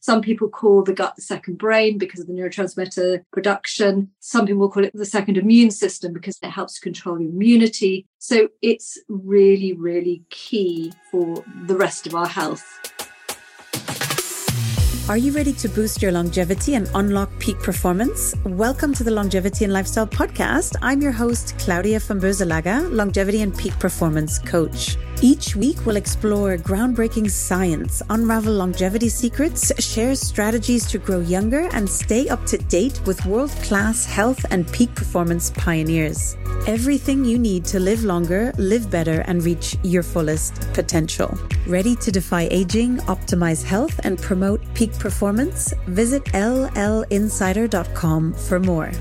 Some people call the gut the second brain because of the neurotransmitter production. Some people call it the second immune system because it helps control immunity. So it's really, really key for the rest of our health. Are you ready to boost your longevity and unlock peak performance? Welcome to the Longevity and Lifestyle Podcast. I'm your host, Claudia von Boeselager, Longevity and Peak Performance Coach. Each week, we'll explore groundbreaking science, unravel longevity secrets, share strategies to grow younger, and stay up to date with world class health and peak performance pioneers. Everything you need to live longer, live better, and reach your fullest potential. Ready to defy aging, optimize health, and promote peak performance? Visit llinsider.com for more.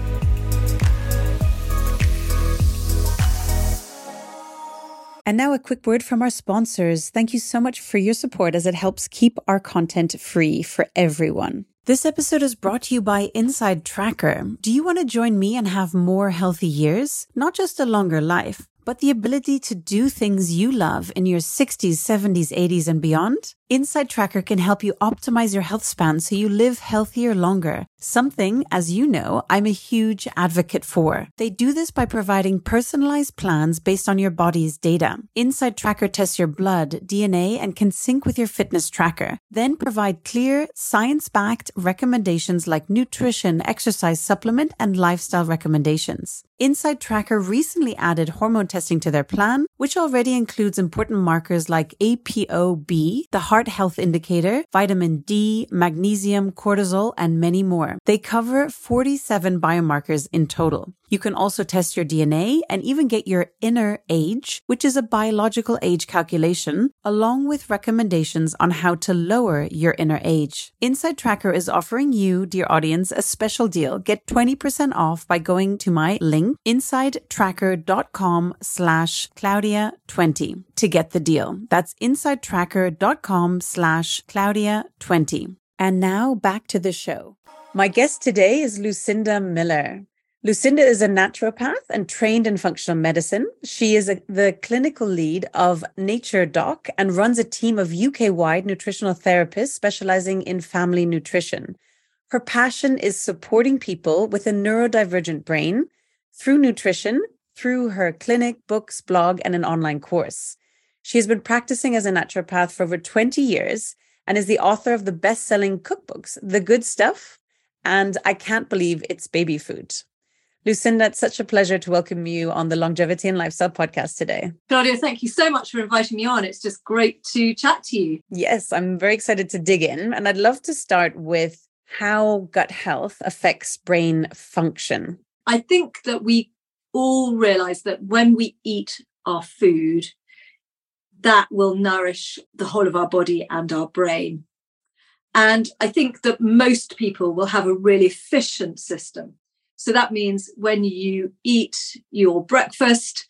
And now a quick word from our sponsors. Thank you so much for your support as it helps keep our content free for everyone. This episode is brought to you by Inside Tracker. Do you want to join me and have more healthy years? Not just a longer life, but the ability to do things you love in your 60s, 70s, 80s, and beyond? Inside Tracker can help you optimize your health span so you live healthier longer. Something, as you know, I'm a huge advocate for. They do this by providing personalized plans based on your body's data. Inside Tracker tests your blood, DNA, and can sync with your fitness tracker. Then provide clear, science backed recommendations like nutrition, exercise supplement, and lifestyle recommendations. Inside Tracker recently added hormone testing to their plan, which already includes important markers like ApoB, the heart heart health indicator, vitamin D, magnesium, cortisol, and many more. They cover 47 biomarkers in total. You can also test your DNA and even get your inner age, which is a biological age calculation, along with recommendations on how to lower your inner age. Inside Tracker is offering you, dear audience, a special deal. Get 20% off by going to my link, insidetracker.com slash Claudia20 to get the deal. That's insidetracker.com slash Claudia20. And now back to the show. My guest today is Lucinda Miller. Lucinda is a naturopath and trained in functional medicine. She is a, the clinical lead of NatureDoc and runs a team of UK wide nutritional therapists specializing in family nutrition. Her passion is supporting people with a neurodivergent brain through nutrition, through her clinic, books, blog, and an online course. She has been practicing as a naturopath for over 20 years and is the author of the best selling cookbooks, The Good Stuff and I Can't Believe It's Baby Food. Lucinda, it's such a pleasure to welcome you on the Longevity and Lifestyle podcast today. Claudia, thank you so much for inviting me on. It's just great to chat to you. Yes, I'm very excited to dig in. And I'd love to start with how gut health affects brain function. I think that we all realize that when we eat our food, that will nourish the whole of our body and our brain. And I think that most people will have a really efficient system. So that means when you eat your breakfast,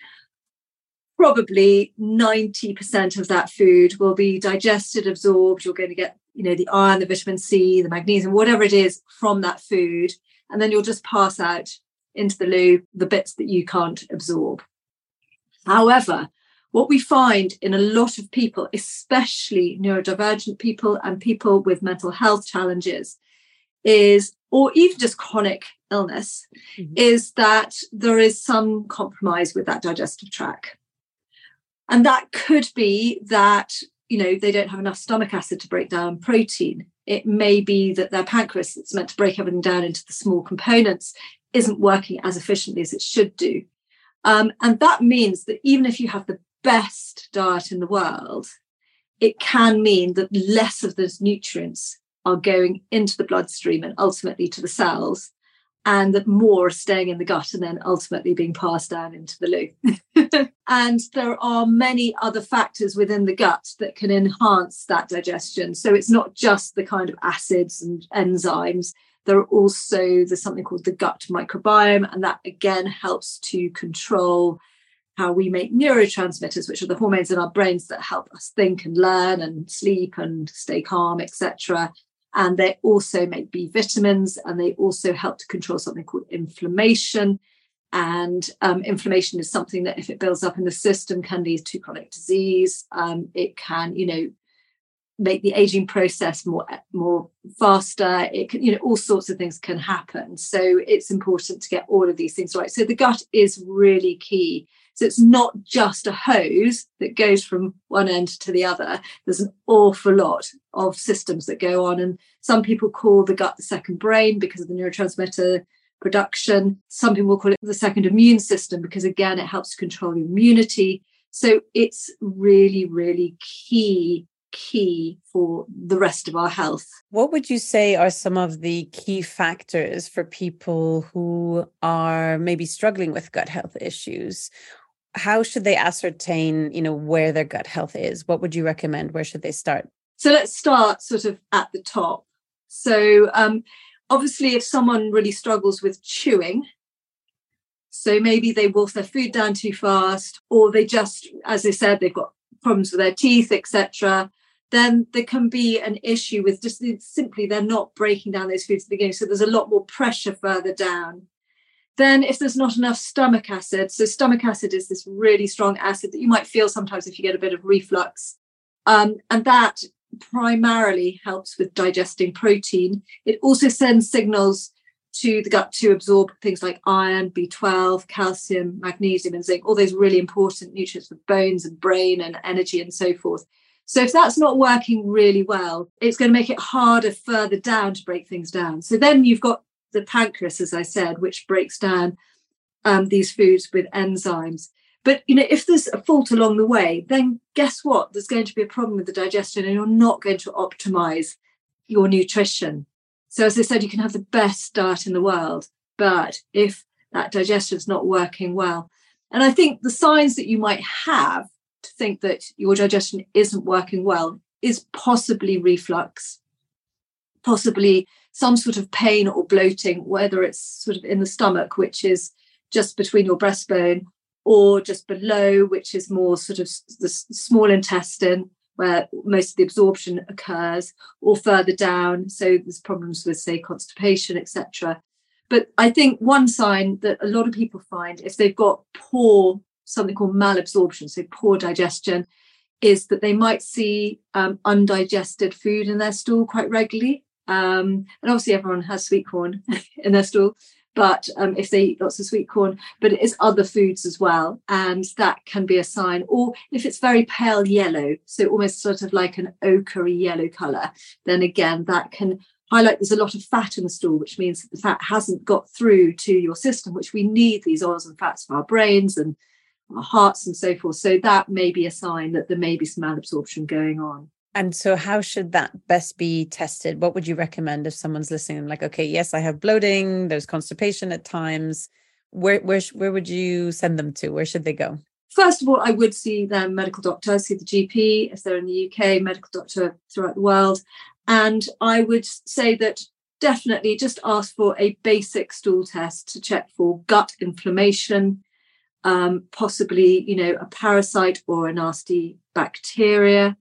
probably 90% of that food will be digested, absorbed. You're going to get, you know, the iron, the vitamin C, the magnesium, whatever it is from that food. And then you'll just pass out into the loo the bits that you can't absorb. However, what we find in a lot of people, especially neurodivergent people and people with mental health challenges, is, or even just chronic illness, mm-hmm. is that there is some compromise with that digestive tract. And that could be that, you know, they don't have enough stomach acid to break down protein. It may be that their pancreas, that's meant to break everything down into the small components, isn't working as efficiently as it should do. Um, and that means that even if you have the best diet in the world, it can mean that less of those nutrients are going into the bloodstream and ultimately to the cells, and that more are staying in the gut and then ultimately being passed down into the loo. and there are many other factors within the gut that can enhance that digestion. So it's not just the kind of acids and enzymes. There are also there's something called the gut microbiome, and that again helps to control how we make neurotransmitters, which are the hormones in our brains that help us think and learn and sleep and stay calm, etc. And they also make B vitamins and they also help to control something called inflammation. And um, inflammation is something that, if it builds up in the system, can lead to chronic disease. Um, it can, you know, make the aging process more more faster it can you know all sorts of things can happen so it's important to get all of these things right so the gut is really key so it's not just a hose that goes from one end to the other there's an awful lot of systems that go on and some people call the gut the second brain because of the neurotransmitter production some people call it the second immune system because again it helps to control immunity so it's really really key key for the rest of our health. What would you say are some of the key factors for people who are maybe struggling with gut health issues? How should they ascertain, you know, where their gut health is? What would you recommend? Where should they start? So let's start sort of at the top. So um, obviously, if someone really struggles with chewing, so maybe they wolf their food down too fast, or they just, as I said, they've got problems with their teeth, etc then there can be an issue with just simply they're not breaking down those foods at the beginning. So there's a lot more pressure further down. Then, if there's not enough stomach acid, so stomach acid is this really strong acid that you might feel sometimes if you get a bit of reflux, um, and that primarily helps with digesting protein. It also sends signals to the gut to absorb things like iron, B12, calcium, magnesium, and zinc, all those really important nutrients for bones and brain and energy and so forth. So if that's not working really well, it's going to make it harder further down to break things down. So then you've got the pancreas, as I said, which breaks down um, these foods with enzymes. But you know, if there's a fault along the way, then guess what? There's going to be a problem with the digestion, and you're not going to optimize your nutrition. So, as I said, you can have the best diet in the world, but if that digestion is not working well, and I think the signs that you might have to think that your digestion isn't working well is possibly reflux, possibly some sort of pain or bloating, whether it's sort of in the stomach, which is just between your breastbone, or just below, which is more sort of the small intestine, where most of the absorption occurs, or further down. So there's problems with, say, constipation, etc. But I think one sign that a lot of people find if they've got poor something called malabsorption, so poor digestion, is that they might see um, undigested food in their stool quite regularly. Um, and obviously, everyone has sweet corn in their stool, but um, if they eat lots of sweet corn, but it is other foods as well. And that can be a sign. Or if it's very pale yellow, so almost sort of like an ochre yellow color, then again, that can highlight there's a lot of fat in the stool, which means that the fat hasn't got through to your system, which we need these oils and fats for our brains and our hearts and so forth. So that may be a sign that there may be some malabsorption going on. And so, how should that best be tested? What would you recommend if someone's listening? Like, okay, yes, I have bloating. There's constipation at times. Where where where would you send them to? Where should they go? First of all, I would see their medical doctor, see the GP if they're in the UK, medical doctor throughout the world, and I would say that definitely just ask for a basic stool test to check for gut inflammation, um, possibly, you know, a parasite or a nasty bacteria,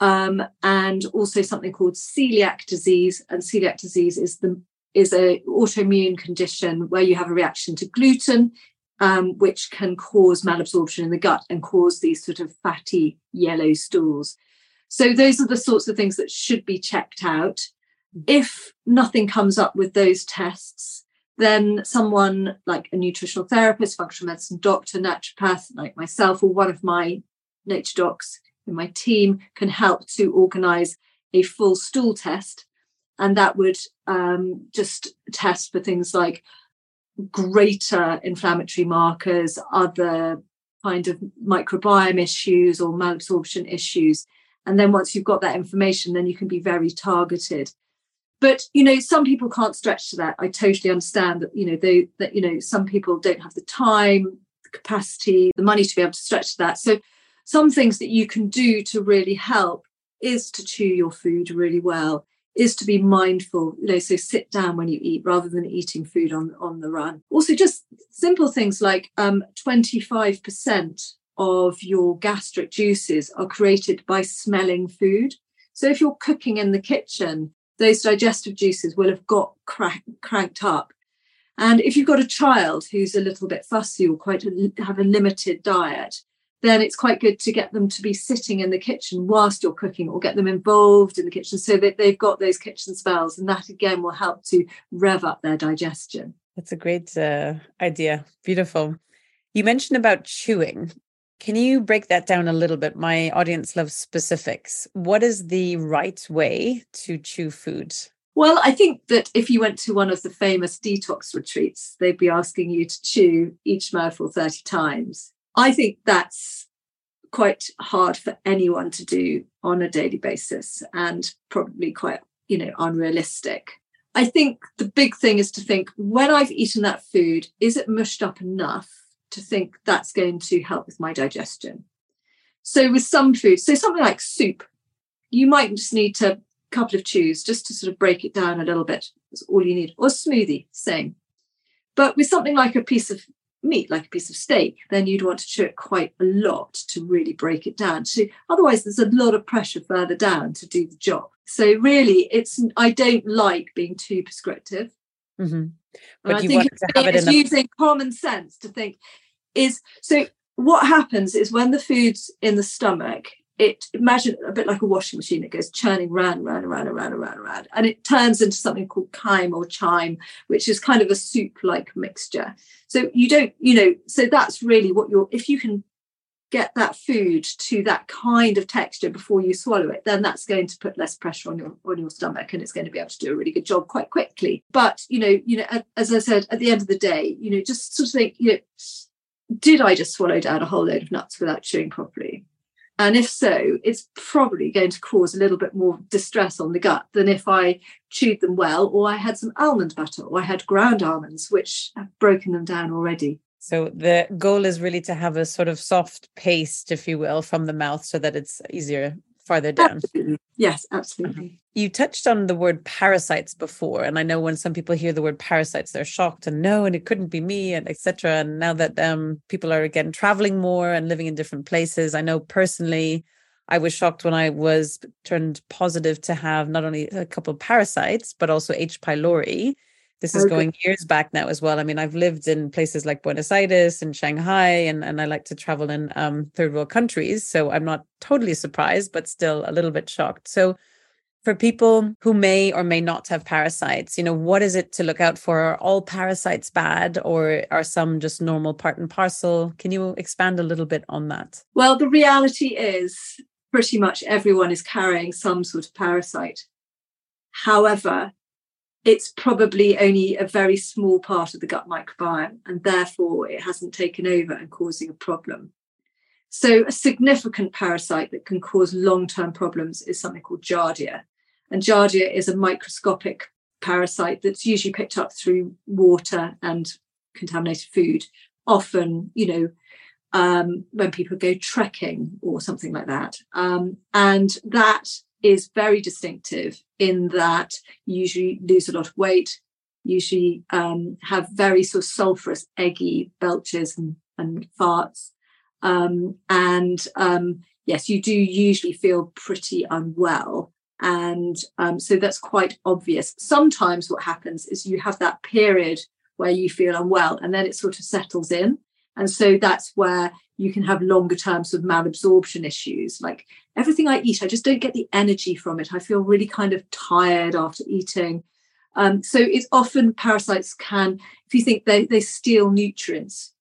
um, and also something called celiac disease. And celiac disease is the is a autoimmune condition where you have a reaction to gluten, um, which can cause malabsorption in the gut and cause these sort of fatty yellow stools. So those are the sorts of things that should be checked out. If nothing comes up with those tests, then someone like a nutritional therapist, functional medicine doctor, naturopath, like myself, or one of my nature docs my team can help to organize a full stool test. And that would um, just test for things like greater inflammatory markers, other kind of microbiome issues or malabsorption issues. And then once you've got that information, then you can be very targeted but you know some people can't stretch to that i totally understand that you know they that you know some people don't have the time the capacity the money to be able to stretch to that so some things that you can do to really help is to chew your food really well is to be mindful you know so sit down when you eat rather than eating food on on the run also just simple things like um 25% of your gastric juices are created by smelling food so if you're cooking in the kitchen those digestive juices will have got crank, cranked up. And if you've got a child who's a little bit fussy or quite a, have a limited diet, then it's quite good to get them to be sitting in the kitchen whilst you're cooking or get them involved in the kitchen so that they've got those kitchen spells. And that again will help to rev up their digestion. That's a great uh, idea. Beautiful. You mentioned about chewing. Can you break that down a little bit? My audience loves specifics. What is the right way to chew food? Well, I think that if you went to one of the famous detox retreats, they'd be asking you to chew each mouthful 30 times. I think that's quite hard for anyone to do on a daily basis and probably quite, you know, unrealistic. I think the big thing is to think when I've eaten that food, is it mushed up enough to think that's going to help with my digestion? So, with some foods, so something like soup, you might just need to couple of chews just to sort of break it down a little bit. That's all you need. Or smoothie, same. But with something like a piece of meat, like a piece of steak, then you'd want to chew it quite a lot to really break it down. So otherwise, there's a lot of pressure further down to do the job. So really, it's I don't like being too prescriptive. Mm-hmm. But you want to have it in using common sense to think is so. What happens is when the food's in the stomach, it imagine a bit like a washing machine it goes churning round round round round round round and it turns into something called chyme or chime which is kind of a soup like mixture. So you don't you know so that's really what you're if you can get that food to that kind of texture before you swallow it then that's going to put less pressure on your on your stomach and it's going to be able to do a really good job quite quickly. But you know you know as i said at the end of the day you know just sort of think you know did i just swallow down a whole load of nuts without chewing properly and if so, it's probably going to cause a little bit more distress on the gut than if I chewed them well, or I had some almond butter, or I had ground almonds, which have broken them down already. So the goal is really to have a sort of soft paste, if you will, from the mouth so that it's easier farther down. Absolutely. Yes, absolutely. You touched on the word parasites before, and I know when some people hear the word parasites, they're shocked and no, and it couldn't be me, and etc. And now that um, people are again traveling more and living in different places, I know personally, I was shocked when I was turned positive to have not only a couple of parasites but also H. pylori this is going years back now as well. I mean, I've lived in places like Buenos Aires and Shanghai, and, and I like to travel in um, third world countries. So I'm not totally surprised, but still a little bit shocked. So for people who may or may not have parasites, you know, what is it to look out for? Are all parasites bad or are some just normal part and parcel? Can you expand a little bit on that? Well, the reality is pretty much everyone is carrying some sort of parasite. However, it's probably only a very small part of the gut microbiome, and therefore it hasn't taken over and causing a problem. So, a significant parasite that can cause long term problems is something called Giardia. And Giardia is a microscopic parasite that's usually picked up through water and contaminated food, often, you know, um, when people go trekking or something like that. Um, and that is very distinctive in that you usually lose a lot of weight, usually um, have very sort of sulfurous, eggy belches and, and farts. Um, and um, yes, you do usually feel pretty unwell. And um, so that's quite obvious. Sometimes what happens is you have that period where you feel unwell and then it sort of settles in. And so that's where you can have longer terms of malabsorption issues. Like everything I eat, I just don't get the energy from it. I feel really kind of tired after eating. Um, so it's often parasites can, if you think they, they steal nutrients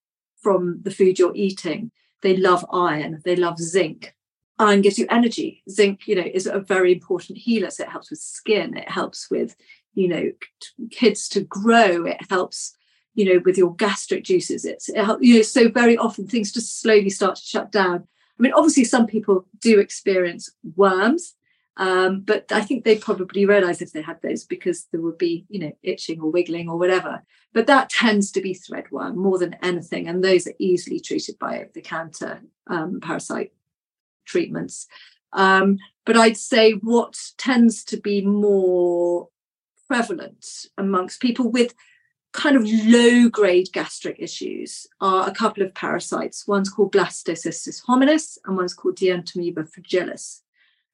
from the food you're eating, they love iron, they love zinc. Iron gives you energy. Zinc, you know, is a very important healer. So it helps with skin, it helps with, you know, kids to grow, it helps you know, with your gastric juices. It's, you know, so very often things just slowly start to shut down. I mean, obviously, some people do experience worms, um, but I think they probably realize if they had those because there would be, you know, itching or wiggling or whatever. But that tends to be threadworm more than anything. And those are easily treated by the counter um, parasite treatments. Um, but I'd say what tends to be more prevalent amongst people with kind of low grade gastric issues are a couple of parasites. One's called Blastocystis hominis and one's called Dientamoeba fragilis.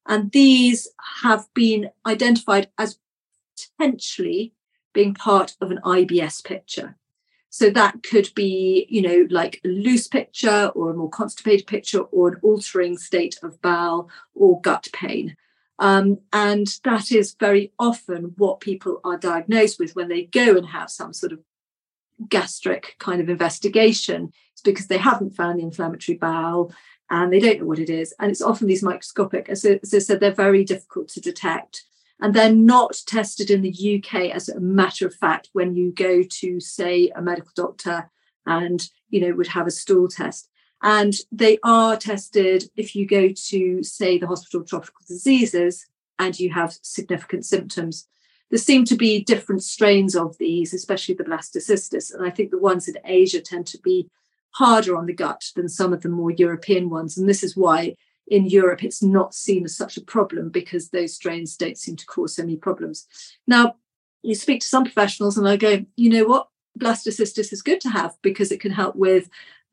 And these have been identified as potentially being part of an IBS picture. So that could be, you know, like a loose picture or a more constipated picture or an altering state of bowel or gut pain. Um, and that is very often what people are diagnosed with when they go and have some sort of gastric kind of investigation. It's because they haven't found the inflammatory bowel and they don't know what it is. And it's often these microscopic, as I, as I said, they're very difficult to detect and they're not tested in the UK as a matter of fact when you go to say a medical doctor and you know would have a stool test and they are tested if you go to say the hospital of tropical diseases and you have significant symptoms there seem to be different strains of these especially the blastocystis and i think the ones in asia tend to be harder on the gut than some of the more european ones and this is why in Europe, it's not seen as such a problem because those strains don't seem to cause so many problems. Now, you speak to some professionals and they go, you know what, blastocystis is good to have because it can help with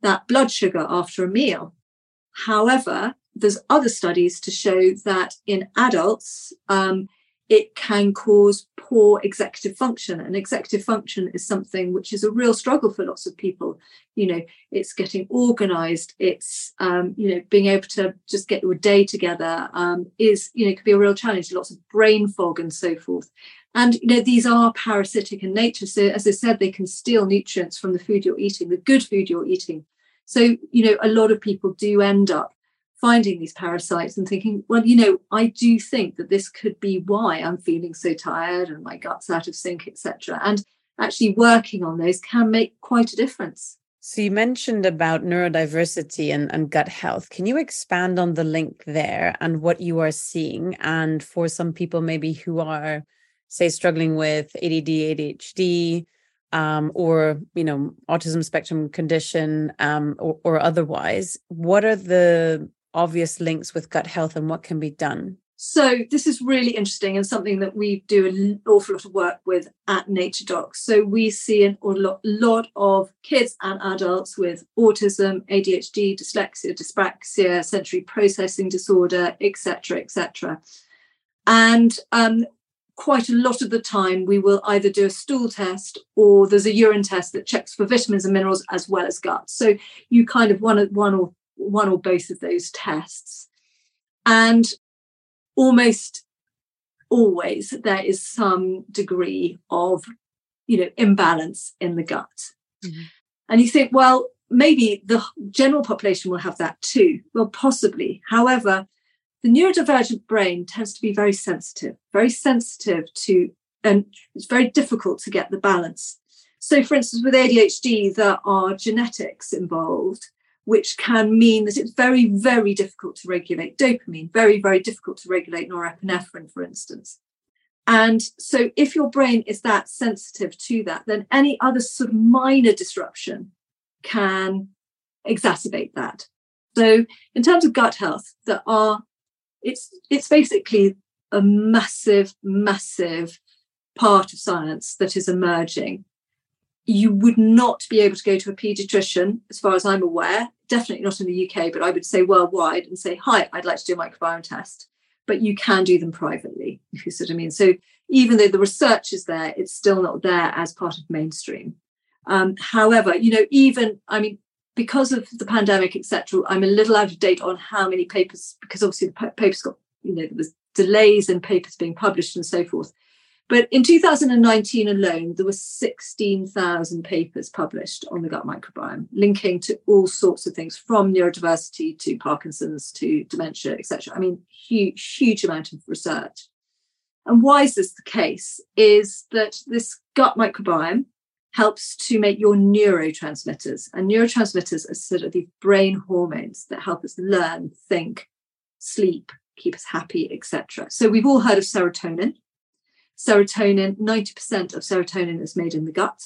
that blood sugar after a meal. However, there's other studies to show that in adults, um, it can cause poor executive function and executive function is something which is a real struggle for lots of people. You know it's getting organized it's um, you know being able to just get your day together um, is you know could be a real challenge lots of brain fog and so forth. And you know these are parasitic in nature so as i said they can steal nutrients from the food you're eating the good food you're eating so you know a lot of people do end up finding these parasites and thinking, well, you know, I do think that this could be why I'm feeling so tired and my gut's out of sync, etc. And actually working on those can make quite a difference. So you mentioned about neurodiversity and, and gut health. Can you expand on the link there and what you are seeing? And for some people maybe who are, say, struggling with ADD, ADHD, um, or you know, autism spectrum condition, um, or, or otherwise, what are the obvious links with gut health and what can be done? So this is really interesting and something that we do an awful lot of work with at NatureDocs. So we see an a lot of kids and adults with autism, ADHD, dyslexia, dyspraxia, sensory processing disorder, etc., etc. And um, quite a lot of the time, we will either do a stool test or there's a urine test that checks for vitamins and minerals as well as gut. So you kind of one, one or one or both of those tests. And almost always there is some degree of, you know, imbalance in the gut. Mm-hmm. And you think, well, maybe the general population will have that too. Well, possibly. However, the neurodivergent brain tends to be very sensitive, very sensitive to, and it's very difficult to get the balance. So, for instance, with ADHD, there are genetics involved which can mean that it's very, very difficult to regulate dopamine, very, very difficult to regulate norepinephrine, for instance. And so, if your brain is that sensitive to that, then any other sort of minor disruption can exacerbate that. So, in terms of gut health, there are it's it's basically a massive, massive part of science that is emerging. You would not be able to go to a pediatrician, as far as I'm aware, definitely not in the UK, but I would say worldwide and say, hi, I'd like to do a microbiome test. But you can do them privately, if you see what I mean. So even though the research is there, it's still not there as part of mainstream. Um, however, you know, even I mean, because of the pandemic, etc., I'm a little out of date on how many papers, because obviously the papers got, you know, there was delays in papers being published and so forth. But in 2019 alone, there were 16,000 papers published on the gut microbiome, linking to all sorts of things from neurodiversity to Parkinson's to dementia, etc. I mean, huge, huge amount of research. And why is this the case? Is that this gut microbiome helps to make your neurotransmitters. And neurotransmitters are sort of the brain hormones that help us learn, think, sleep, keep us happy, etc. So we've all heard of serotonin serotonin, 90% of serotonin is made in the gut.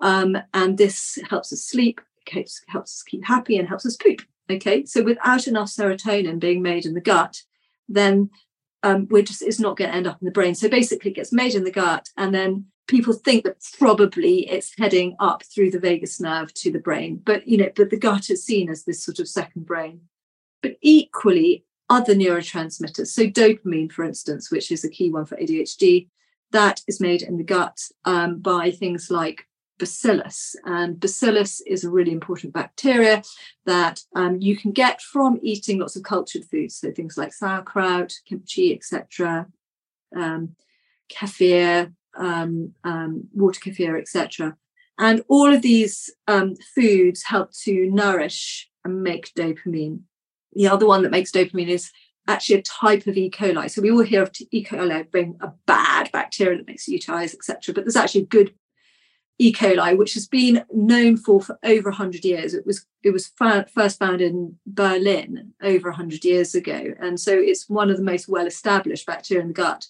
Um, and this helps us sleep, helps, helps us keep happy, and helps us poop. Okay, so without enough serotonin being made in the gut, then um, we're just it's not going to end up in the brain. So basically, it gets made in the gut, and then people think that probably it's heading up through the vagus nerve to the brain. But you know, but the gut is seen as this sort of second brain. But equally, other neurotransmitters, so dopamine, for instance, which is a key one for ADHD, that is made in the gut um, by things like bacillus. And bacillus is a really important bacteria that um, you can get from eating lots of cultured foods, so things like sauerkraut, kimchi, etc., um, kefir, um, um, water kefir, etc. And all of these um, foods help to nourish and make dopamine. The other one that makes dopamine is actually a type of E. coli. So we all hear of E. coli being a bad bacteria that makes UTIs, etc. But there's actually good E. coli, which has been known for for over 100 years. It was it was first found in Berlin over 100 years ago, and so it's one of the most well established bacteria in the gut.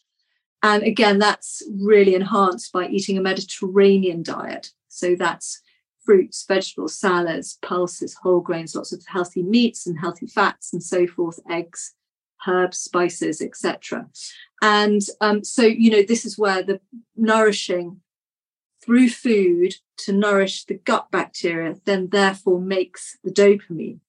And again, that's really enhanced by eating a Mediterranean diet. So that's fruits, vegetables, salads, pulses, whole grains, lots of healthy meats and healthy fats, and so forth, eggs, herbs, spices, etc. And um, so, you know, this is where the nourishing through food to nourish the gut bacteria then therefore makes the dopamine.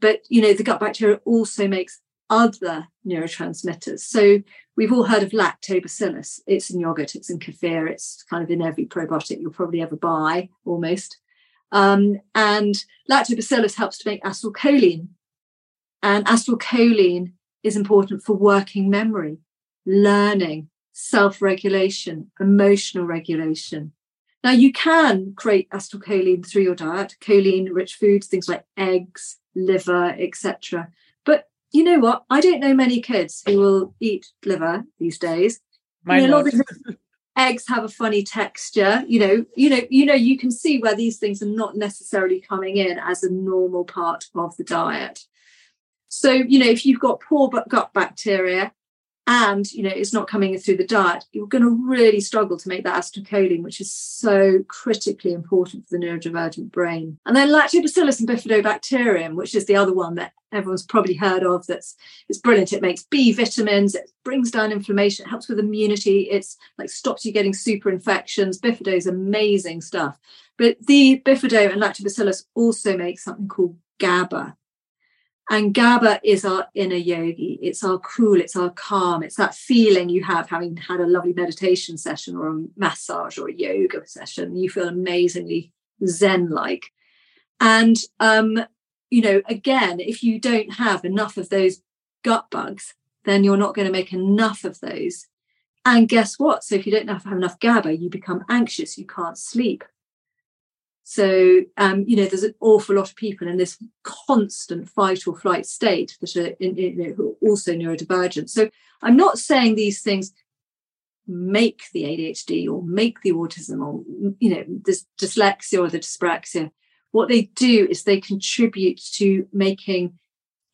But you know, the gut bacteria also makes other neurotransmitters. So we've all heard of lactobacillus. It's in yogurt, it's in kefir, it's kind of in every probiotic you'll probably ever buy almost. Um, and lactobacillus helps to make acetylcholine. And acetylcholine is important for working memory, learning, self regulation, emotional regulation. Now, you can create acetylcholine through your diet, choline rich foods, things like eggs, liver, etc. You know what? I don't know many kids who will eat liver these days. You know, eggs have a funny texture. You know, you know, you know, you can see where these things are not necessarily coming in as a normal part of the diet. So, you know, if you've got poor gut bacteria, and you know it's not coming through the diet you're going to really struggle to make that acetylcholine which is so critically important for the neurodivergent brain. And then lactobacillus and bifidobacterium which is the other one that everyone's probably heard of that's it's brilliant. It makes b vitamins it brings down inflammation it helps with immunity it's like stops you getting super infections. Bifido is amazing stuff. But the bifido and lactobacillus also make something called GABA, and GABA is our inner yogi. It's our cool, it's our calm, it's that feeling you have having had a lovely meditation session or a massage or a yoga session. You feel amazingly zen like. And, um, you know, again, if you don't have enough of those gut bugs, then you're not going to make enough of those. And guess what? So if you don't have enough GABA, you become anxious, you can't sleep. So, um, you know, there's an awful lot of people in this constant fight or flight state that are, in, you know, also neurodivergent. So, I'm not saying these things make the ADHD or make the autism or, you know, this dyslexia or the dyspraxia. What they do is they contribute to making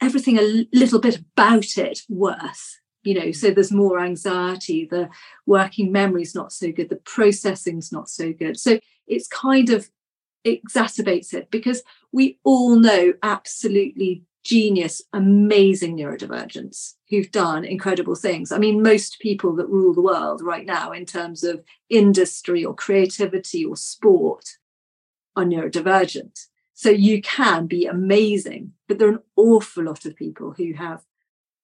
everything a little bit about it worse you know so there's more anxiety the working memory is not so good the processing's not so good so it's kind of exacerbates it because we all know absolutely genius, amazing neurodivergents who've done incredible things. I mean, most people that rule the world right now in terms of industry or creativity or sport are neurodivergent. So you can be amazing, but there are an awful lot of people who have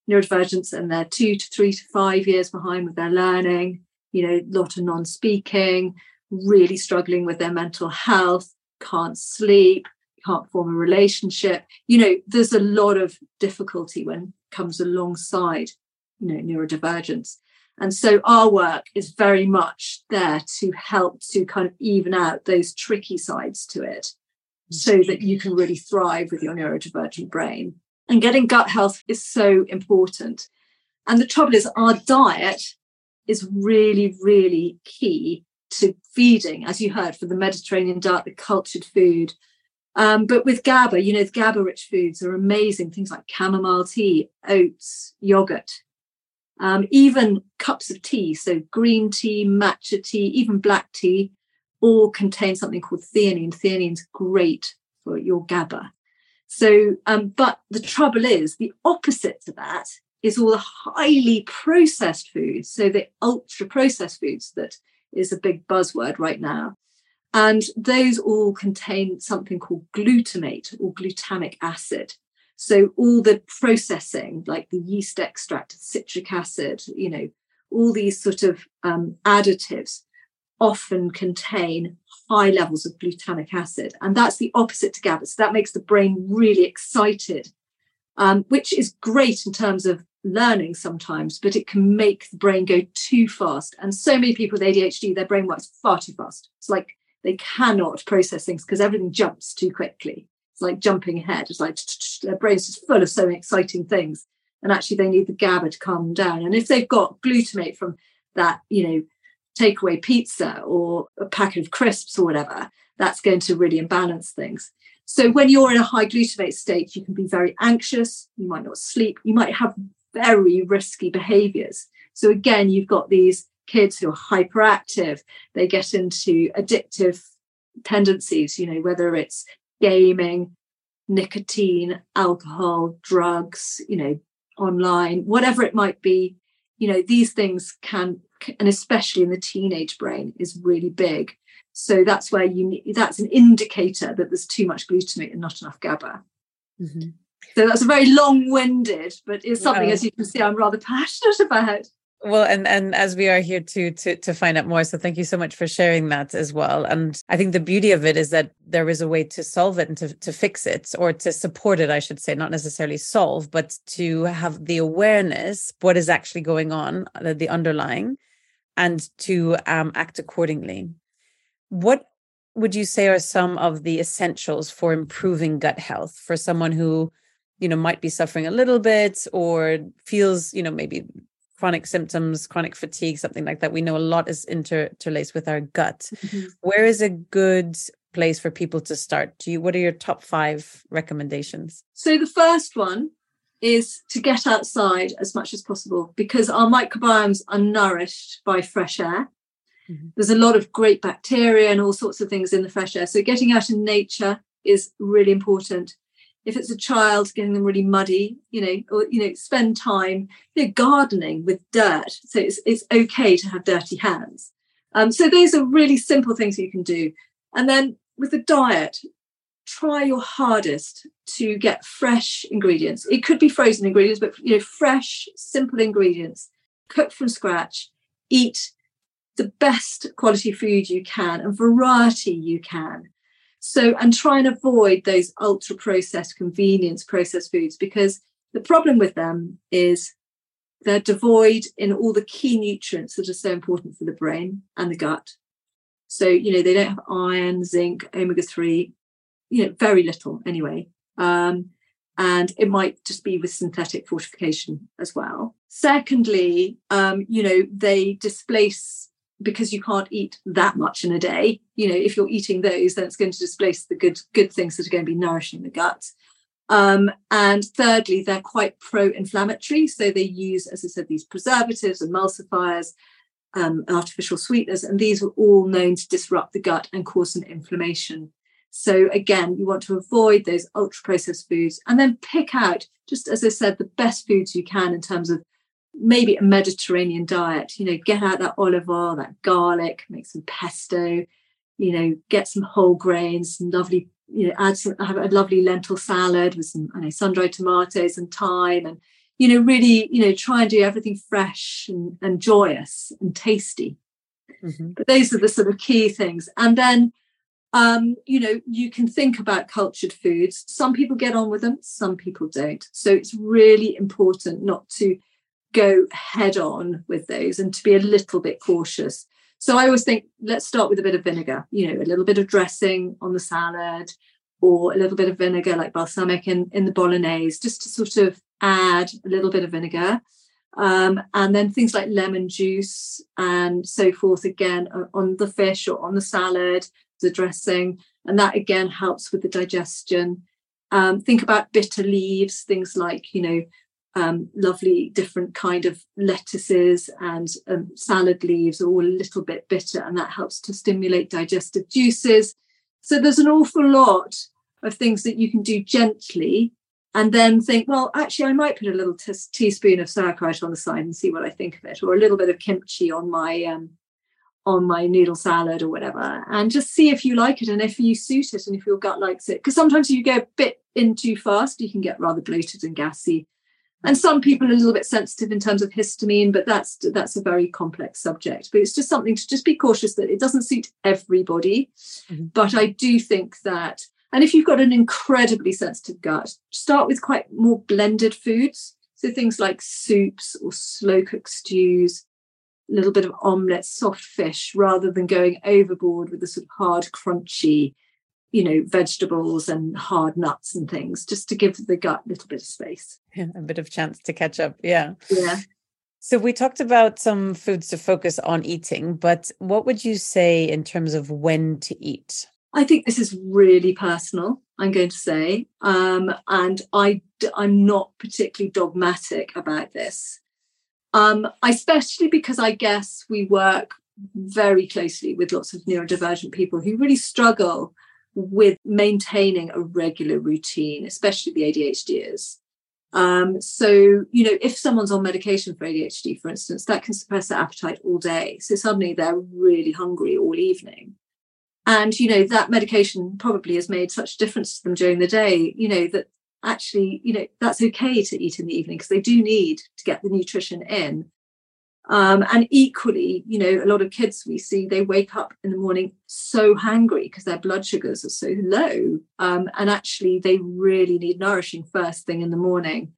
neurodivergence and they're two to three to five years behind with their learning, you know, a lot of non speaking, really struggling with their mental health, can't sleep, can't form a relationship. You know, there's a lot of difficulty when comes alongside, you know, neurodivergence. And so our work is very much there to help to kind of even out those tricky sides to it mm. so that you can really thrive with your neurodivergent brain. And getting gut health is so important. And the trouble is, our diet is really, really key to feeding, as you heard, for the Mediterranean diet, the cultured food. Um, but with GABA, you know, the GABA rich foods are amazing. Things like chamomile tea, oats, yogurt, um, even cups of tea. So green tea, matcha tea, even black tea, all contain something called theanine. Theanine's great for your GABA. So, um, but the trouble is, the opposite to that is all the highly processed foods. So the ultra processed foods that is a big buzzword right now. And those all contain something called glutamate or glutamic acid. So all the processing, like the yeast extract, citric acid, you know, all these sort of um, additives often contain high levels of glutamic acid. And that's the opposite to GABA. So that makes the brain really excited, um, which is great in terms of learning sometimes, but it can make the brain go too fast. And so many people with ADHD, their brain works far too fast. It's like they cannot process things because everything jumps too quickly. It's like jumping ahead. It's like their brain's just full of so many exciting things. And actually, they need the GABA to calm down. And if they've got glutamate from that, you know, takeaway pizza or a packet of crisps or whatever, that's going to really imbalance things. So when you're in a high glutamate state, you can be very anxious, you might not sleep, you might have very risky behaviors. So again, you've got these kids who are hyperactive, they get into addictive tendencies, you know, whether it's gaming, nicotine, alcohol, drugs, you know, online, whatever it might be, you know, these things can, and especially in the teenage brain, is really big. So that's where you need, that's an indicator that there's too much glutamate and not enough GABA. Mm-hmm. So that's a very long-winded, but it's something, as you can see, I'm rather passionate about well and and as we are here to to to find out more so thank you so much for sharing that as well and i think the beauty of it is that there is a way to solve it and to, to fix it or to support it i should say not necessarily solve but to have the awareness what is actually going on the underlying and to um, act accordingly what would you say are some of the essentials for improving gut health for someone who you know might be suffering a little bit or feels you know maybe chronic symptoms chronic fatigue something like that? We know a lot is interlaced with our gut. Mm-hmm. Where is a good place for people to start? Do you what are your top five recommendations? So the first one is to get outside as much as possible because our microbiomes are nourished by fresh air mm-hmm. there's a lot of great bacteria and all sorts of things in the fresh air. So getting out in nature is really important. If it's a child getting them really muddy you know or you know spend time you know gardening with dirt. So it's, it's okay to have dirty hands. Um, so those are really simple things you can do. And then with the diet try your hardest to get fresh ingredients. It could be frozen ingredients but you know fresh simple ingredients. Cook from scratch. Eat the best quality food you can and variety you can so, and try and avoid those ultra processed convenience processed foods because the problem with them is they're devoid in all the key nutrients that are so important for the brain and the gut. So, you know, they don't have iron, zinc, omega 3, you know, very little anyway. Um, and it might just be with synthetic fortification as well. Secondly, um, you know, they displace because you can't eat that much in a day. You know if you're eating those then it's going to displace the good good things that are going to be nourishing the gut. Um, and thirdly they're quite pro-inflammatory. So they use as i said these preservatives emulsifiers um, artificial sweeteners and these are all known to disrupt the gut and cause some inflammation. So again you want to avoid those ultra processed foods and then pick out just as i said the best foods you can in terms of maybe a Mediterranean diet, you know, get out that olive oil, that garlic, make some pesto, you know, get some whole grains, some lovely, you know, add some, have a lovely lentil salad with some, I know, sun-dried tomatoes and thyme and, you know, really, you know, try and do everything fresh and, and joyous and tasty. Mm-hmm. But those are the sort of key things. And then, um, you know, you can think about cultured foods. Some people get on with them, some people don't. So it's really important not to go head on with those and to be a little bit cautious. So I always think let's start with a bit of vinegar, you know, a little bit of dressing on the salad or a little bit of vinegar like balsamic in, in the bolognese, just to sort of add a little bit of vinegar. Um, and then things like lemon juice and so forth again on the fish or on the salad, the dressing. And that again helps with the digestion. Um, think about bitter leaves, things like, you know, um, lovely different kind of lettuces and um, salad leaves are all a little bit bitter and that helps to stimulate digestive juices. So there's an awful lot of things that you can do gently and then think well actually i might put a little t- teaspoon of sauerkraut on the side and see what i think of it or a little bit of kimchi on my um, on my noodle salad or whatever and just see if you like it and if you suit it and if your gut likes it. Because sometimes you go a bit in too fast you can get rather bloated and gassy and some people are a little bit sensitive in terms of histamine but that's that's a very complex subject. But it's just something to just be cautious that it doesn't suit everybody. Mm-hmm. but i do think that and if you've got an incredibly sensitive gut start with quite more blended foods. So things like soups or slow cooked stews a little bit of omelette soft fish rather than going overboard with the sort of hard crunchy you know, vegetables and hard nuts and things, just to give the gut a little bit of space. Yeah, a bit of chance to catch up. Yeah. Yeah. So we talked about some foods to focus on eating, but what would you say in terms of when to eat? I think this is really personal. I'm going to say, um, and I I'm not particularly dogmatic about this, um, especially because I guess we work very closely with lots of neurodivergent people who really struggle with maintaining a regular routine, especially the ADHDers. Um, so, you know, if someone's on medication for ADHD, for instance, that can suppress their appetite all day. So suddenly they're really hungry all evening. And, you know, that medication probably has made such a difference to them during the day, you know, that actually, you know, that's okay to eat in the evening because they do need to get the nutrition in. Um, and equally, you know, a lot of kids we see, they wake up in the morning so hungry because their blood sugars are so low. Um, and actually, they really need nourishing first thing in the morning.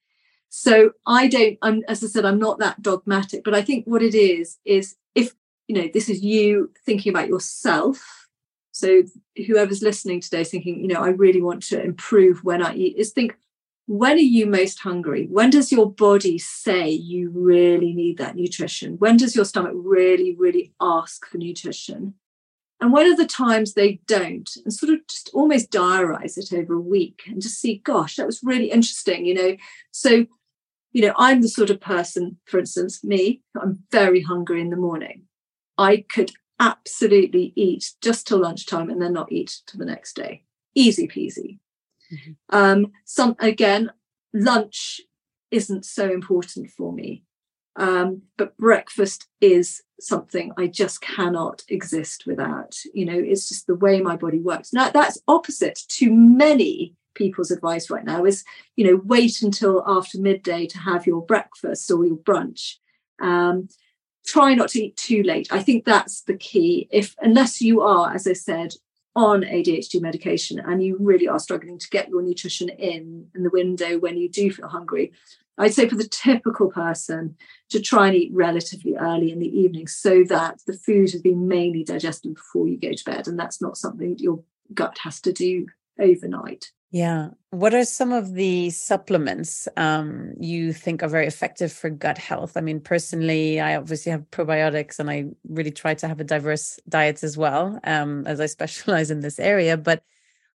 So I don't, I'm, as I said, I'm not that dogmatic, but I think what it is, is if, you know, this is you thinking about yourself. So whoever's listening today is thinking, you know, I really want to improve when I eat, is think, when are you most hungry? When does your body say you really need that nutrition? When does your stomach really, really ask for nutrition? And when are the times they don't? And sort of just almost diarize it over a week and just see, gosh, that was really interesting, you know. So, you know, I'm the sort of person, for instance, me, I'm very hungry in the morning. I could absolutely eat just till lunchtime and then not eat till the next day. Easy peasy. Mm-hmm. Um, some again, lunch isn't so important for me, um, but breakfast is something I just cannot exist without. You know, it's just the way my body works. Now that's opposite to many people's advice right now is you know wait until after midday to have your breakfast or your brunch um, try not to eat too late i think that's the key if unless you are as i said on ADHD medication and you really are struggling to get your nutrition in in the window when you do feel hungry, I'd say for the typical person to try and eat relatively early in the evening so that the food has been mainly digested before you go to bed. And that's not something your gut has to do overnight. Yeah. What are some of the supplements um, you think are very effective for gut health? I mean, personally, I obviously have probiotics and I really try to have a diverse diet as well, um, as I specialize in this area. But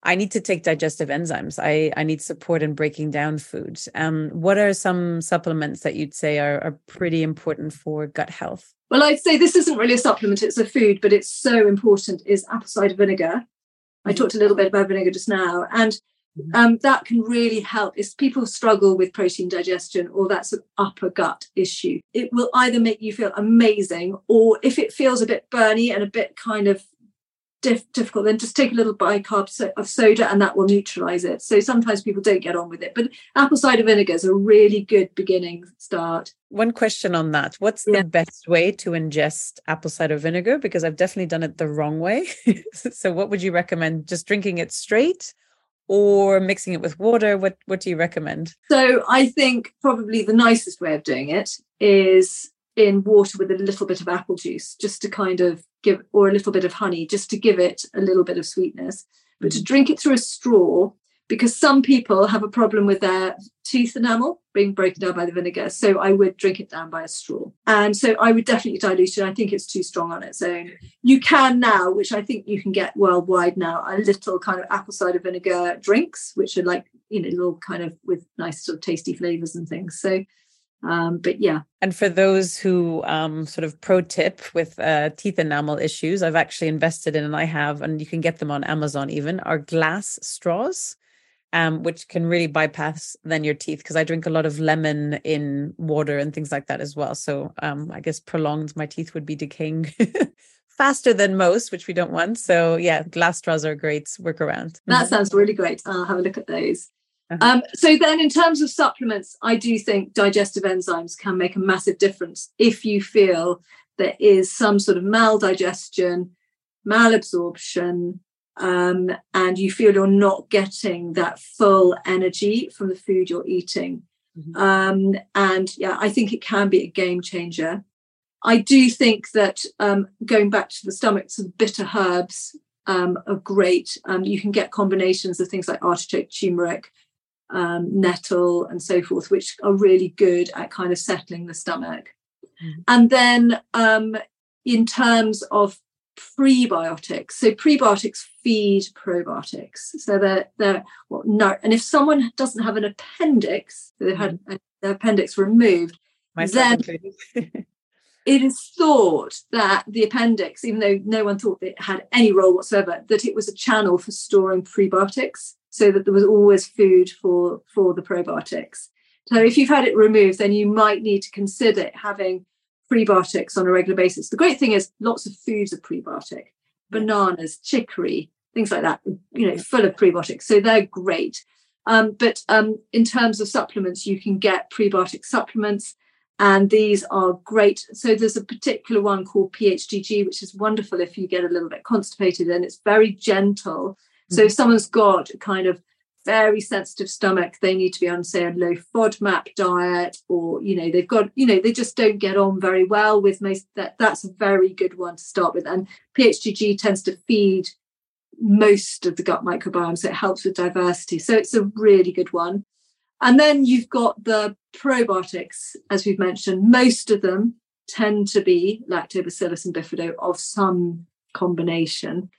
I need to take digestive enzymes. I, I need support in breaking down food. Um, what are some supplements that you'd say are, are pretty important for gut health? Well, I'd say this isn't really a supplement, it's a food, but it's so important is apple cider vinegar. I mm-hmm. talked a little bit about vinegar just now. And. Um, that can really help if people struggle with protein digestion or that's an upper gut issue. It will either make you feel amazing or if it feels a bit burny and a bit kind of diff- difficult, then just take a little bicarb so- of soda and that will neutralize it. So sometimes people don't get on with it, but apple cider vinegar is a really good beginning start. One question on that. What's yeah. the best way to ingest apple cider vinegar? Because I've definitely done it the wrong way. so what would you recommend? Just drinking it straight? Or mixing it with water? What what do you recommend? So I think probably the nicest way of doing it is in water with a little bit of apple juice, just to kind of give, or a little bit of honey, just to give it a little bit of sweetness. But to mm. drink it through a straw because some people have a problem with their teeth enamel being broken down by the vinegar. So I would drink it down by a straw. And so I would definitely dilute it. I think it's too strong on its own. You can now, which I think you can get worldwide now, a little kind of apple cider vinegar drinks, which are like, you know, little kind of with nice sort of tasty flavors and things. So um, but yeah. And for those who um, sort of pro tip with uh, teeth enamel issues, I've actually invested in, and I have, and you can get them on Amazon even, are glass straws um, which can really bypass then your teeth because I drink a lot of lemon in water and things like that as well. So um, I guess prolonged, my teeth would be decaying faster than most, which we don't want. So yeah, glass straws are a great workaround. That mm-hmm. sounds really great. I'll have a look at those. Uh-huh. Um, so then, in terms of supplements, I do think digestive enzymes can make a massive difference if you feel there is some sort of maldigestion, malabsorption, um, and you feel you're not getting that full energy from the food you're eating. Mm-hmm. Um, and yeah, I think it can be a game changer. I do think that um, going back to the stomach, some bitter herbs um, are great. Um, you can get combinations of things like artichoke, turmeric, um, nettle, and so forth, which are really good at kind of settling the stomach. Mm-hmm. And then, um, in terms of prebiotics, so prebiotics feed probiotics. So they're they're well, no, and if someone doesn't have an appendix, they've had mm-hmm. their appendix removed, then it is thought that the appendix, even though no one thought it had any role whatsoever, that it was a channel for storing prebiotics, so that there was always food for for the probiotics. So if you've had it removed, then you might need to consider having prebiotics on a regular basis. The great thing is lots of foods are prebiotic, bananas, chicory, things like that, you know, full of prebiotics. So they're great. Um, but um, in terms of supplements, you can get prebiotic supplements and these are great. So there's a particular one called PHGG, which is wonderful if you get a little bit constipated, and it's very gentle. Mm-hmm. So if someone's got a kind of very sensitive stomach, they need to be on, say, a low FODMAP diet, or you know, they've got, you know, they just don't get on very well with most that that's a very good one to start with. And PHGG tends to feed most of the gut microbiome, so it helps with diversity. So it's a really good one. And then you've got the probiotics, as we've mentioned, most of them tend to be lactobacillus and bifido of some combination.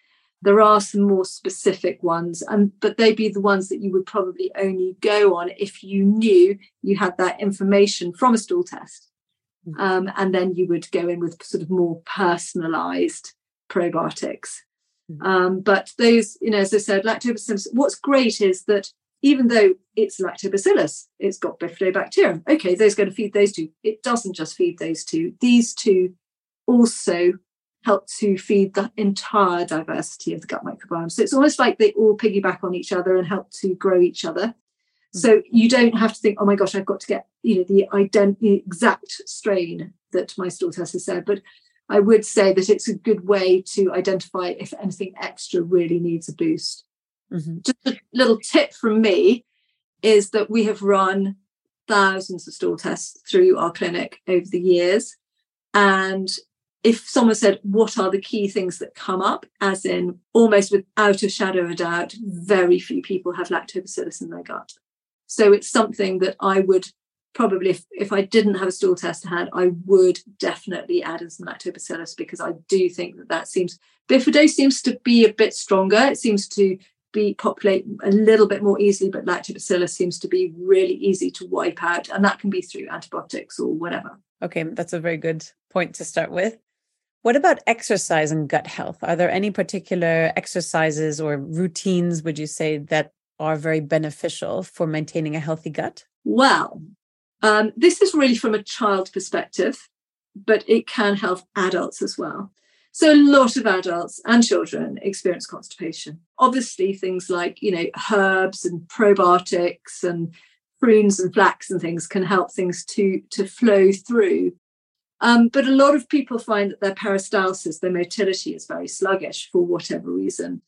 There are some more specific ones, and but they'd be the ones that you would probably only go on if you knew you had that information from a stool test. Mm. Um, and then you would go in with sort of more personalized probiotics. Mm. Um, but those, you know, as I said, lactobacillus, what's great is that even though it's lactobacillus, it's got bifidobacterium. Okay, those going to feed those two. It doesn't just feed those two. These two also help to feed the entire diversity of the gut microbiome. So it's almost like they all piggyback on each other and help to grow each other. Mm. So you don't have to think, oh my gosh, I've got to get you know the ident- the exact strain that my stool test has said. But I would say that it's a good way to identify if anything extra really needs a boost. Mm-hmm. Just a little tip from me is that we have run thousands of stool tests through our clinic over the years. And if someone said, What are the key things that come up? As in, almost without a shadow of a doubt, very few people have lactobacillus in their gut. So it's something that I would probably, if, if I didn't have a stool test to hand, I would definitely add in some lactobacillus because I do think that that seems, bifido seems to be a bit stronger. It seems to be populate a little bit more easily, but lactobacillus seems to be really easy to wipe out, and that can be through antibiotics or whatever. Okay, that's a very good point to start with. What about exercise and gut health? Are there any particular exercises or routines, would you say, that are very beneficial for maintaining a healthy gut? Well, um, this is really from a child perspective, but it can help adults as well. So a lot of adults and children experience constipation. Obviously, things like you know herbs and probiotics and prunes and flax and things can help things to to flow through. Um, but a lot of people find that their peristalsis, their motility, is very sluggish for whatever reason,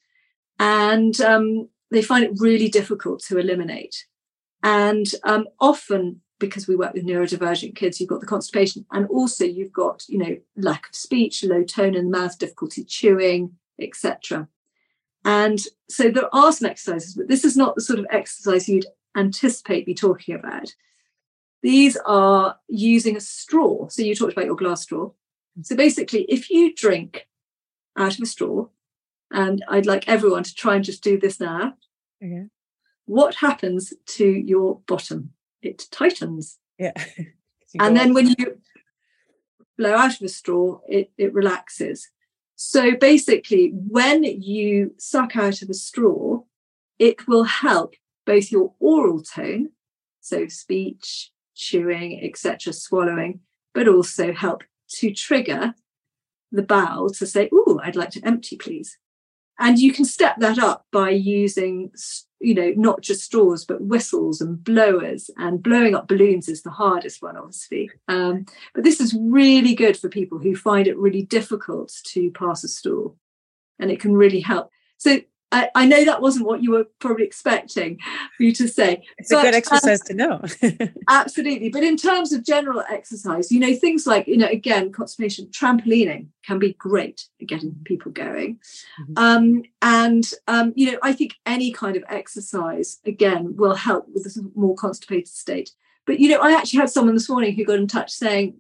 and um, they find it really difficult to eliminate. And um, often because we work with neurodivergent kids, you've got the constipation, and also you've got, you know, lack of speech, low tone in the mouth, difficulty chewing, etc. And so there are some exercises, but this is not the sort of exercise you'd anticipate me talking about. These are using a straw. So you talked about your glass straw. So basically, if you drink out of a straw, and I'd like everyone to try and just do this now. Okay. What happens to your bottom? it tightens. Yeah. and then when you blow out of a straw, it, it relaxes. So basically, when you suck out of a straw, it will help both your oral tone, so speech, chewing, etc., swallowing, but also help to trigger the bowel to say, Oh, I'd like to empty, please. and you can step that up by using you know not just straws but whistles and blowers and blowing up balloons is the hardest one obviously um, but this is really good for people who find it really difficult to pass a stool and it can really help so I, I, know that wasn't what you were probably expecting for you to say. It's but, a good exercise um, to know. absolutely. But in terms of general exercise, you know, things like, you know, again, constipation, trampolining can be great at getting people going. Mm-hmm. Um, and, um, you know, I think any kind of exercise, again, will help with a more constipated state. But, you know, I actually had someone this morning who got in touch saying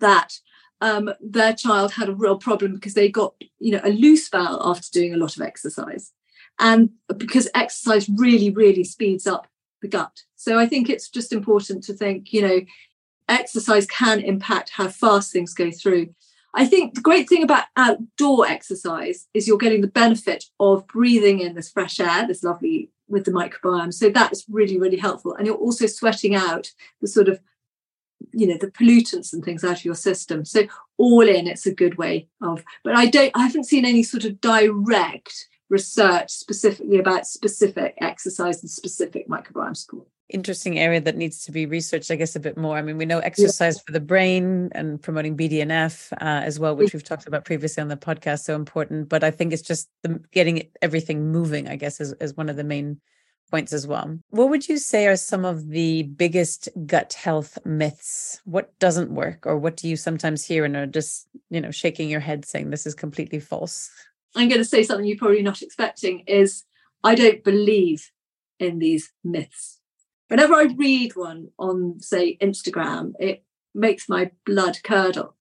that um, their child had a real problem because they got, you know, a loose bowel after doing a lot of exercise and because exercise really really speeds up the gut. So i think it's just important to think you know exercise can impact how fast things go through. I think the great thing about outdoor exercise is you're getting the benefit of breathing in this fresh air this lovely with the microbiome. So that's really really helpful. And you're also sweating out the sort of you know the pollutants and things out of your system. So all in it's a good way of but i don't i haven't seen any sort of direct research specifically about specific exercise and specific microbiome support interesting area that needs to be researched, I guess, a bit more. I mean, we know exercise yeah. for the brain and promoting BDNF uh, as well, which we've talked about previously on the podcast, so important. But I think it's just the, getting everything moving, I guess, is, is one of the main points as well. What would you say are some of the biggest gut health myths? What doesn't work, or what do you sometimes hear and are just, you know, shaking your head saying this is completely false? I'm going to say something you're probably not expecting is I don't believe in these myths. Whenever I read one on, say, Instagram, it makes my blood curdle.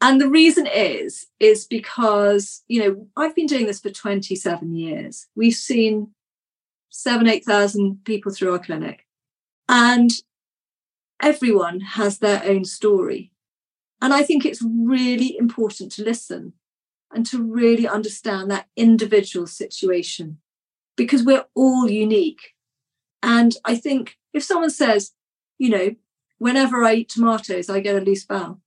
And the reason is, is because, you know, I've been doing this for 27 years. We've seen seven, 8,000 people through our clinic. And everyone has their own story. And I think it's really important to listen and to really understand that individual situation because we're all unique. And I think if someone says, you know, whenever I eat tomatoes, I get a loose bowel,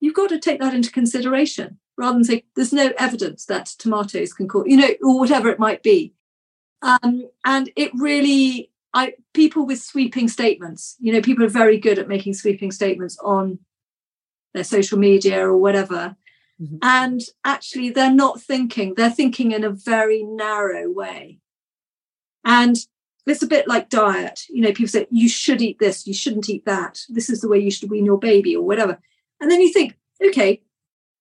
you've got to take that into consideration rather than say there's no evidence that tomatoes can cause, you know, or whatever it might be. Um, and it really, I people with sweeping statements, you know, people are very good at making sweeping statements on their social media or whatever. Mm-hmm. And actually, they're not thinking, they're thinking in a very narrow way. And it's a bit like diet. You know, people say, you should eat this, you shouldn't eat that. This is the way you should wean your baby or whatever. And then you think, okay,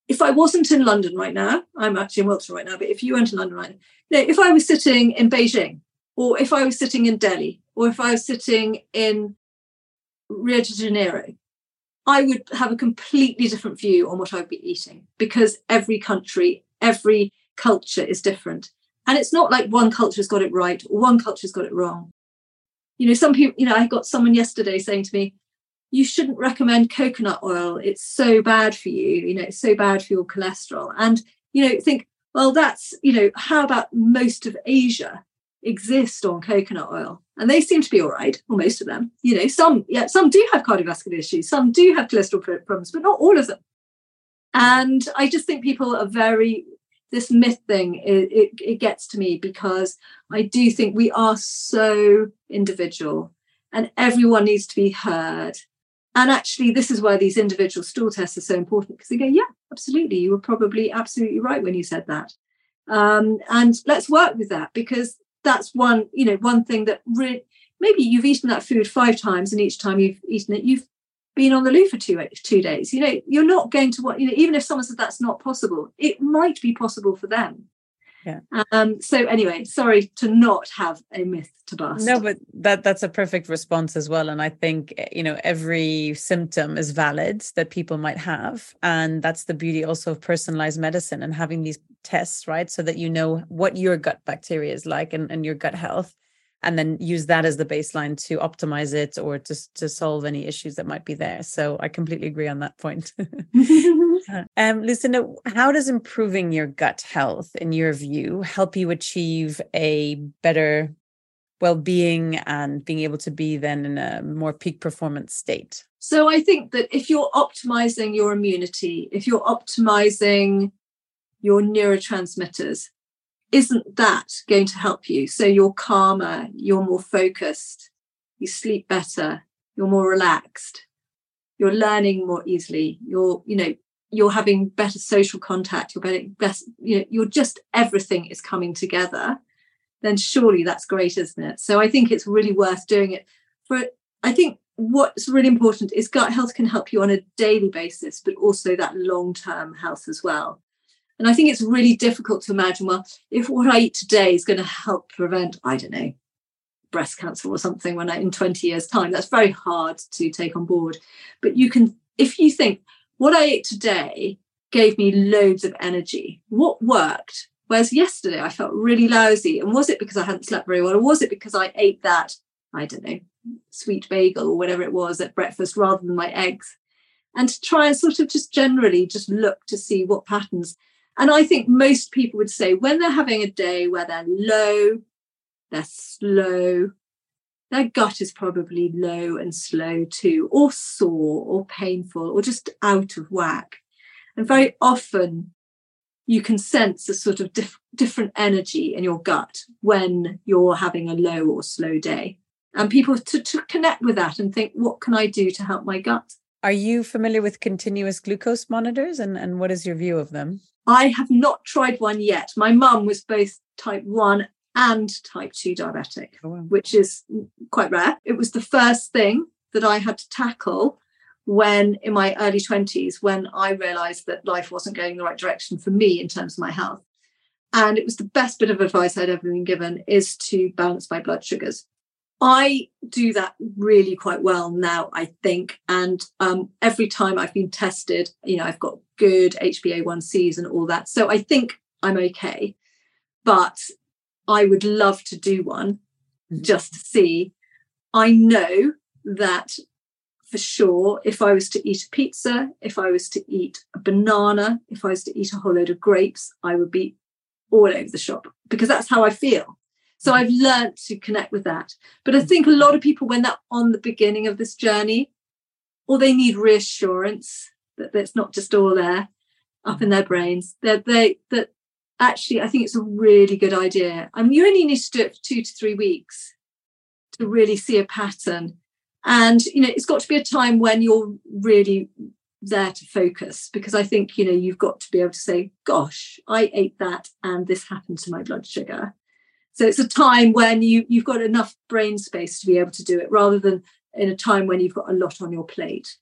if I wasn't in London right now, I'm actually in Wiltshire right now, but if you weren't in London right now, if I was sitting in Beijing, or if I was sitting in Delhi, or if I was sitting in Rio de Janeiro, I would have a completely different view on what I would be eating because every country, every culture is different. And it's not like one culture's got it right or one culture's got it wrong. You know, some people, you know, I got someone yesterday saying to me, you shouldn't recommend coconut oil. It's so bad for you. You know, it's so bad for your cholesterol. And, you know, think, well, that's, you know, how about most of Asia? Exist on coconut oil and they seem to be all right or most of them. You know some yeah some do have cardiovascular issues some do have cholesterol problems but not all of them. And i just think people are very this myth thing it, it, it gets to me because i do think we are so individual and everyone needs to be heard. And actually this is why these individual stool tests are so important because they go yeah absolutely you were probably absolutely right when you said that. Um, and let's work with that because that's one you know one thing that really maybe you've eaten that food five times and each time you've eaten it you've been on the loo for two two days. You know you're not going to what you know even if someone says that's not possible it might be possible for them yeah. Um so anyway sorry to not have a myth to bust. No but that that's a perfect response as well. And i think eh, you know every symptom is valid that people might have. And that's the beauty also of personalized medicine and having these tests right? So that you know what your gut bacteria is like and, and your gut health and then use that as the baseline to optimize it or to, to solve any issues that might be there. So I completely agree on that point. um, Lucinda, how does improving your gut health, in your view, help you achieve a better well-being and being able to be then in a more peak performance state? So I think that if you're optimizing your immunity, if you're optimizing your neurotransmitters, isn't that going to help you? So you're calmer, you're more focused, you sleep better, you're more relaxed, you're learning more easily, you're, you know, you're having better social contact, you're better, best, you know, you're just everything is coming together, then surely that's great, isn't it? So I think it's really worth doing it. For I think what's really important is gut health can help you on a daily basis, but also that long-term health as well. And I think it's really difficult to imagine, well, if what I eat today is going to help prevent, I don't know, breast cancer or something when I in 20 years' time, that's very hard to take on board. But you can, if you think, what I ate today gave me loads of energy. What worked? Whereas yesterday I felt really lousy. And was it because I hadn't slept very well? Or was it because I ate that, I don't know, sweet bagel or whatever it was at breakfast rather than my eggs? And to try and sort of just generally just look to see what patterns. And I think most people would say when they're having a day where they're low, they're slow, their gut is probably low and slow too, or sore, or painful, or just out of whack. And very often you can sense a sort of diff- different energy in your gut when you're having a low or slow day. And people to, to connect with that and think, what can I do to help my gut? Are you familiar with continuous glucose monitors and, and what is your view of them? I have not tried one yet. My mum was both type 1 and type 2 diabetic, oh, wow. which is quite rare. It was the first thing that I had to tackle when in my early 20s, when I realized that life wasn't going the right direction for me in terms of my health. And it was the best bit of advice I'd ever been given is to balance my blood sugars. I do that really quite well now, I think. And um, every time I've been tested, you know, I've got good HbA1cs and all that. So I think I'm okay. But I would love to do one mm-hmm. just to see. I know that for sure, if I was to eat a pizza, if I was to eat a banana, if I was to eat a whole load of grapes, I would be all over the shop because that's how I feel. So. I've learned to connect with that. But I mm. think a lot of people, when they're on the beginning of this journey, or they need reassurance that it's not just all there up in their brains, that they that actually, I think it's a really good idea. I mean, you only need to do it for two to three weeks to really see a pattern. And, you know, it's got to be a time when you're really there to focus because I think, you know, you've got to be able to say, gosh, I ate that and this happened to my blood sugar. So it's a time when you, you've got enough brain space to be able to do it rather than in a time when you've got a lot on your plate.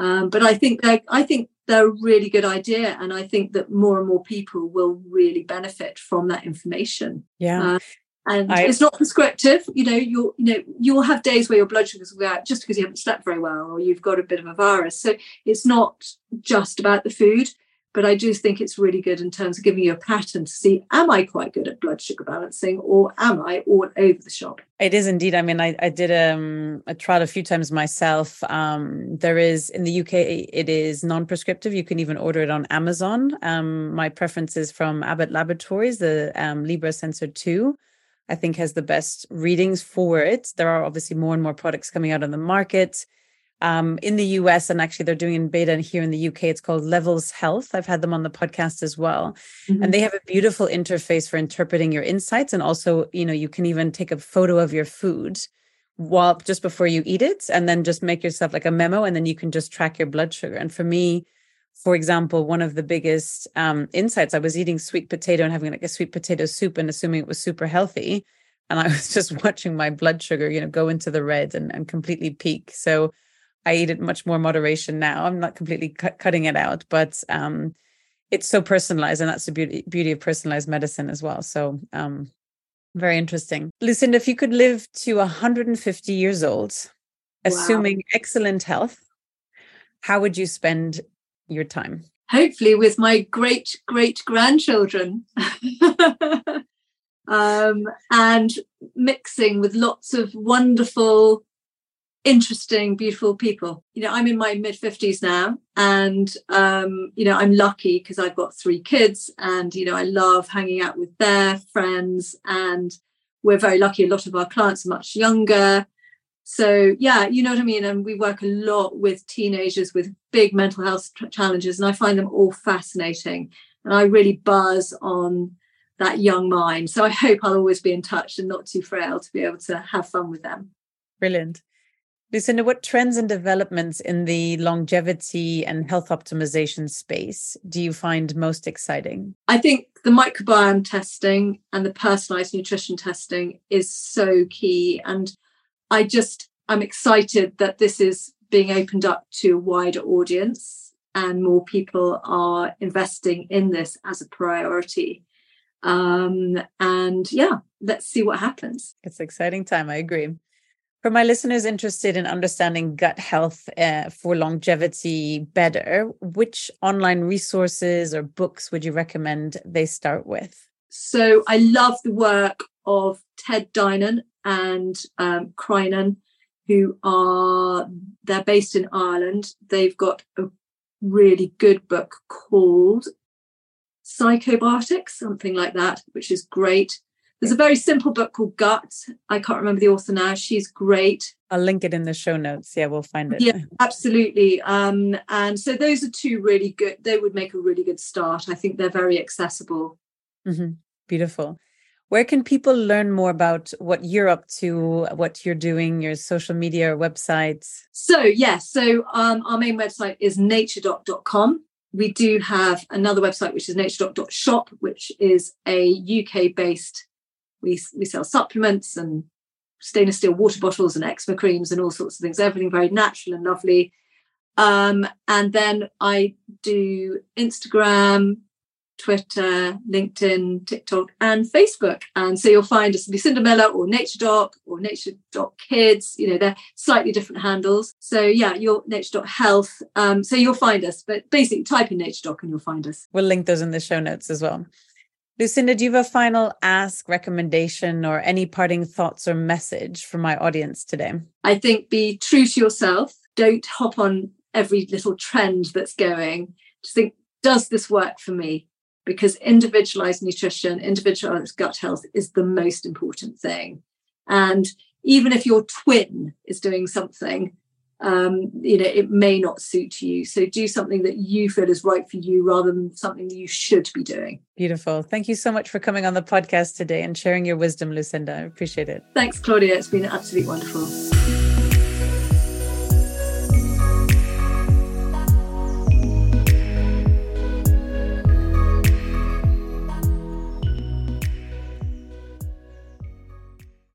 Um, but I think I think they're a really good idea, and I think that more and more people will really benefit from that information. Yeah. Uh, and I, it's not prescriptive you know you'll you know you'll have days where your blood sugars will go out just because you haven't slept very well or you've got a bit of a virus so it's not just about the food but I do think it's really good in terms of giving you a pattern to see am I quite good at blood sugar balancing or am I all over the shop? It is indeed. I mean, I, I did um, a trial a few times myself. Um, there is in the UK, it is non prescriptive. You can even order it on Amazon. Um, my preference is from Abbott Laboratories, the um, Libre Sensor 2. I think has the best readings for it. There are obviously more and more products coming out on the market um, in the US, and actually they're doing in beta here in the UK. It's called Levels Health. I've had them on the podcast as well, mm-hmm. and they have a beautiful interface for interpreting your insights, and also, you know, you can even take a photo of your food while just before you eat it, and then just make yourself like a memo, and then you can just track your blood sugar. And for me, for example, one of the biggest um, insights, I was eating sweet potato and having like a sweet potato soup and assuming it was super healthy. And I was just watching my blood sugar, you know, go into the red and, and completely peak. So I eat it much more moderation now. I'm not completely cutting it out, but um, it's so personalized, and that's the beauty beauty of personalized medicine as well. So um, very interesting. Lucinda, if you could live to 150 years old, wow. assuming excellent health, how would you spend your time? Hopefully, with my great great grandchildren. um, and mixing with lots of wonderful interesting, beautiful people. You know, I'm in my mid 50s now, and um, you know, I'm lucky because I've got three kids, and you know, I love hanging out with their friends, and we're very lucky. A lot of our clients are much younger. So yeah, you know what I mean. And we work a lot with teenagers with big mental health challenges, and I find them all fascinating. And I really buzz on that young mind. So I hope I'll always be in touch and not too frail to be able to have fun with them. Brilliant. Lucinda, what trends and developments in the longevity and health optimization space do you find most exciting? I think the microbiome testing and the personalized nutrition testing is so key. And I just, I'm excited that this is being opened up to a wider audience and more people are investing in this as a priority. Um, and yeah, let's see what happens. It's exciting time. I agree. For my listeners interested in understanding gut health uh, for longevity better, which online resources or books would you recommend they start with? So I love the work of Ted Dinan and um, Cryan, who are they're based in Ireland. They've got a really good book called Psychobiotics, something like that, which is great. There's a very simple book called Gut. I can't remember the author now. She's great. I'll link it in the show notes. Yeah, we'll find it. Yeah, absolutely. Um, and so those are two really good. They would make a really good start. I think they're very accessible. Mm-hmm. Beautiful. Where can people learn more about what you're up to, what you're doing, your social media or websites? So, yes. Yeah, so um, our main website is naturedoc.com. We do have another website, which is naturedoc.shop, which is a UK based we, we sell supplements and stainless steel water bottles and eczema creams and all sorts of things, everything very natural and lovely. Um, and then I do Instagram, Twitter, LinkedIn, TikTok, and Facebook. And so you'll find us Lucinda Miller or NatureDoc or Nature Doc Kids. You know, they're slightly different handles. So yeah, your NatureDoc Health. Um, so you'll find us, but basically type in NatureDoc and you'll find us. We'll link those in the show notes as well. Lucinda, do you have a final ask, recommendation, or any parting thoughts or message for my audience today? I think be true to yourself. Don't hop on every little trend that's going. Just think, does this work for me? Because individualized nutrition, individualized gut health is the most important thing. And even if your twin is doing something um, you know, it may not suit you. So do something that you feel is right for you rather than something that you should be doing. Beautiful. Thank you so much for coming on the podcast today and sharing your wisdom, Lucinda. I appreciate it. Thanks, Claudia. It's been absolutely wonderful.